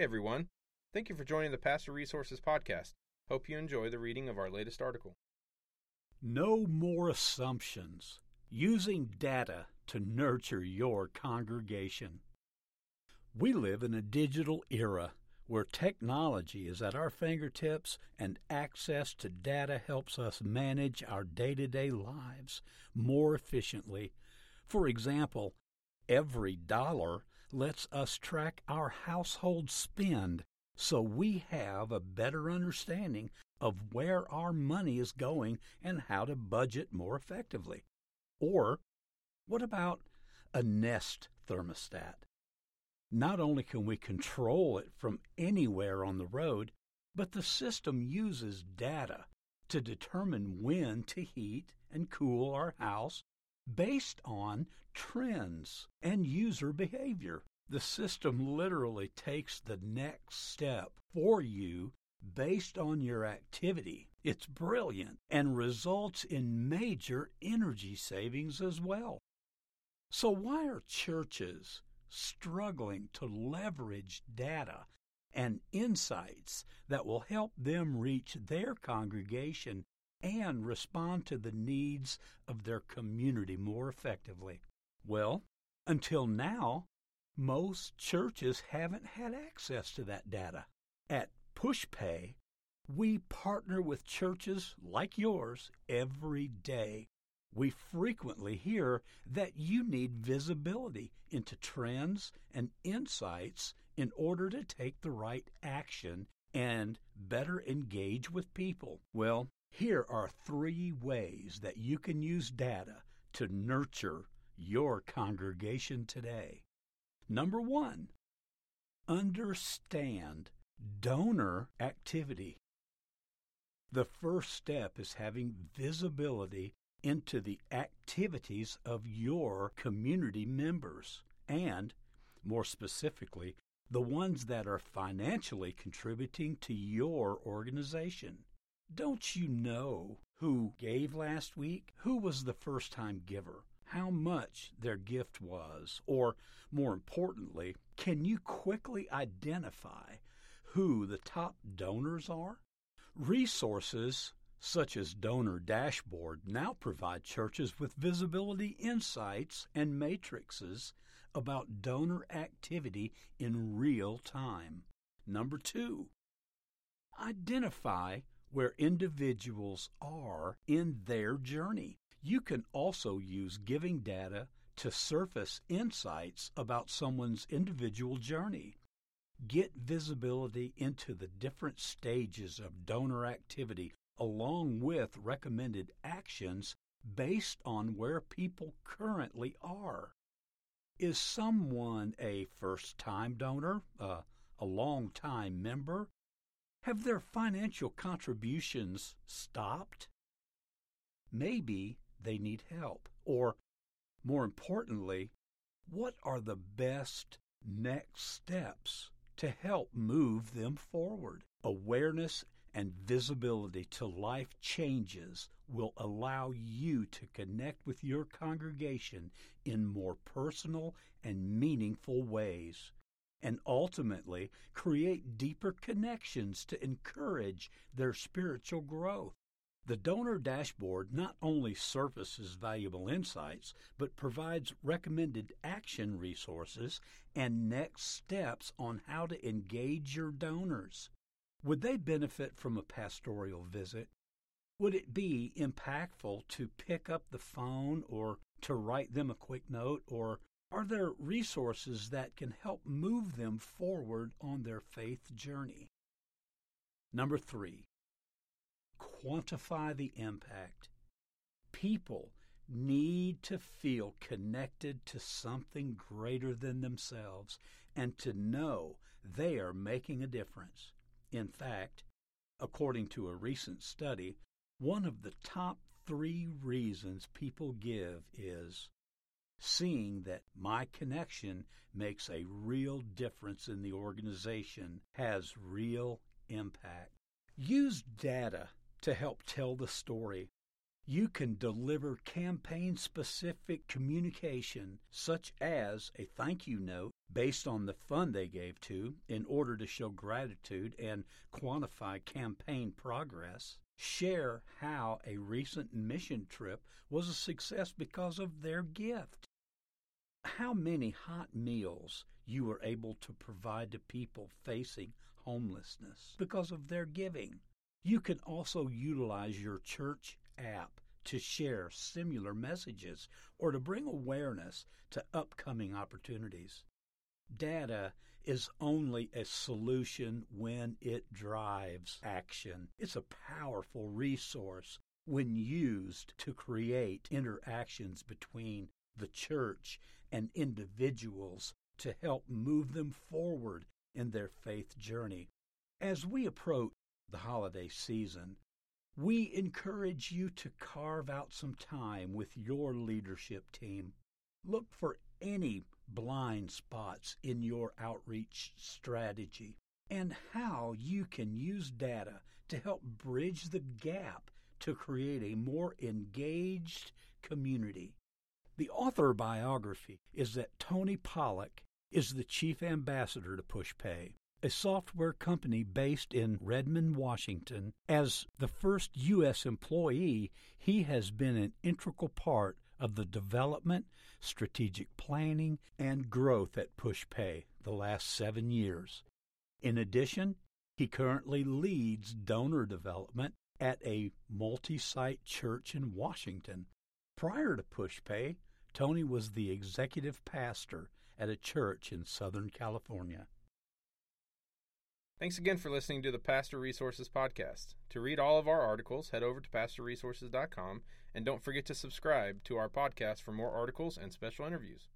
Hey everyone. Thank you for joining the Pastor Resources Podcast. Hope you enjoy the reading of our latest article. No more assumptions. Using data to nurture your congregation. We live in a digital era where technology is at our fingertips and access to data helps us manage our day to day lives more efficiently. For example, EveryDollar lets us track our household spend so we have a better understanding of where our money is going and how to budget more effectively. Or, what about a Nest thermostat? Not only can we control it from anywhere on the road, but the system uses data to determine when to heat and cool our house based on trends and user behavior. The system literally takes the next step for you based on your activity. It's brilliant and results in major energy savings as well. So, why are churches struggling to leverage data and insights that will help them reach their congregation and respond to the needs of their community more effectively? Well, until now, most churches haven't had access to that data. At PushPay, we partner with churches like yours every day. We frequently hear that you need visibility into trends and insights in order to take the right action and better engage with people. Well, here are three ways that you can use data to nurture your congregation today. Number one, understand donor activity. The first step is having visibility into the activities of your community members and, more specifically, the ones that are financially contributing to your organization. Don't you know who gave last week? Who was the first time giver? How much their gift was? Or, more importantly, can you quickly identify who the top donors are? Resources such as Donor Dashboard now provide churches with visibility insights and matrices about donor activity in real time. Number two, identify where individuals are in their journey. You can also use giving data to surface insights about someone's individual journey. Get visibility into the different stages of donor activity along with recommended actions based on where people currently are. Is someone a first time donor, uh, a long time member, have their financial contributions stopped? Maybe they need help. Or, more importantly, what are the best next steps to help move them forward? Awareness and visibility to life changes will allow you to connect with your congregation in more personal and meaningful ways and ultimately create deeper connections to encourage their spiritual growth. The donor dashboard not only surfaces valuable insights, but provides recommended action resources and next steps on how to engage your donors. Would they benefit from a pastoral visit? Would it be impactful to pick up the phone or to write them a quick note or are there resources that can help move them forward on their faith journey? Number three, quantify the impact. People need to feel connected to something greater than themselves and to know they are making a difference. In fact, according to a recent study, one of the top three reasons people give is seeing that my connection makes a real difference in the organization has real impact. Use data to help tell the story. You can deliver campaign specific communication, such as a thank you note, based on the fund they gave to in order to show gratitude and quantify campaign progress. Share how a recent mission trip was a success because of their gift. How many hot meals you were able to provide to people facing homelessness because of their giving. You can also utilize your church app to share similar messages or to bring awareness to upcoming opportunities. Data is only a solution when it drives action. It's a powerful resource when used to create interactions between the church and individuals to help move them forward in their faith journey. As we approach the holiday season, we encourage you to carve out some time with your leadership team. Look for any blind spots in your outreach strategy and how you can use data to help bridge the gap to create a more engaged community. The author biography is that Tony Pollock is the chief ambassador to PushPay, a software company based in Redmond, Washington. As the first U.S. employee, he has been an integral part of the development, strategic planning, and growth at PushPay the last seven years. In addition, he currently leads donor development at a multi site church in Washington. Prior to PushPay, Tony was the executive pastor at a church in Southern California. Thanks again for listening to the Pastor Resources Podcast. To read all of our articles, head over to pastorresources.com and don't forget to subscribe to our podcast for more articles and special interviews.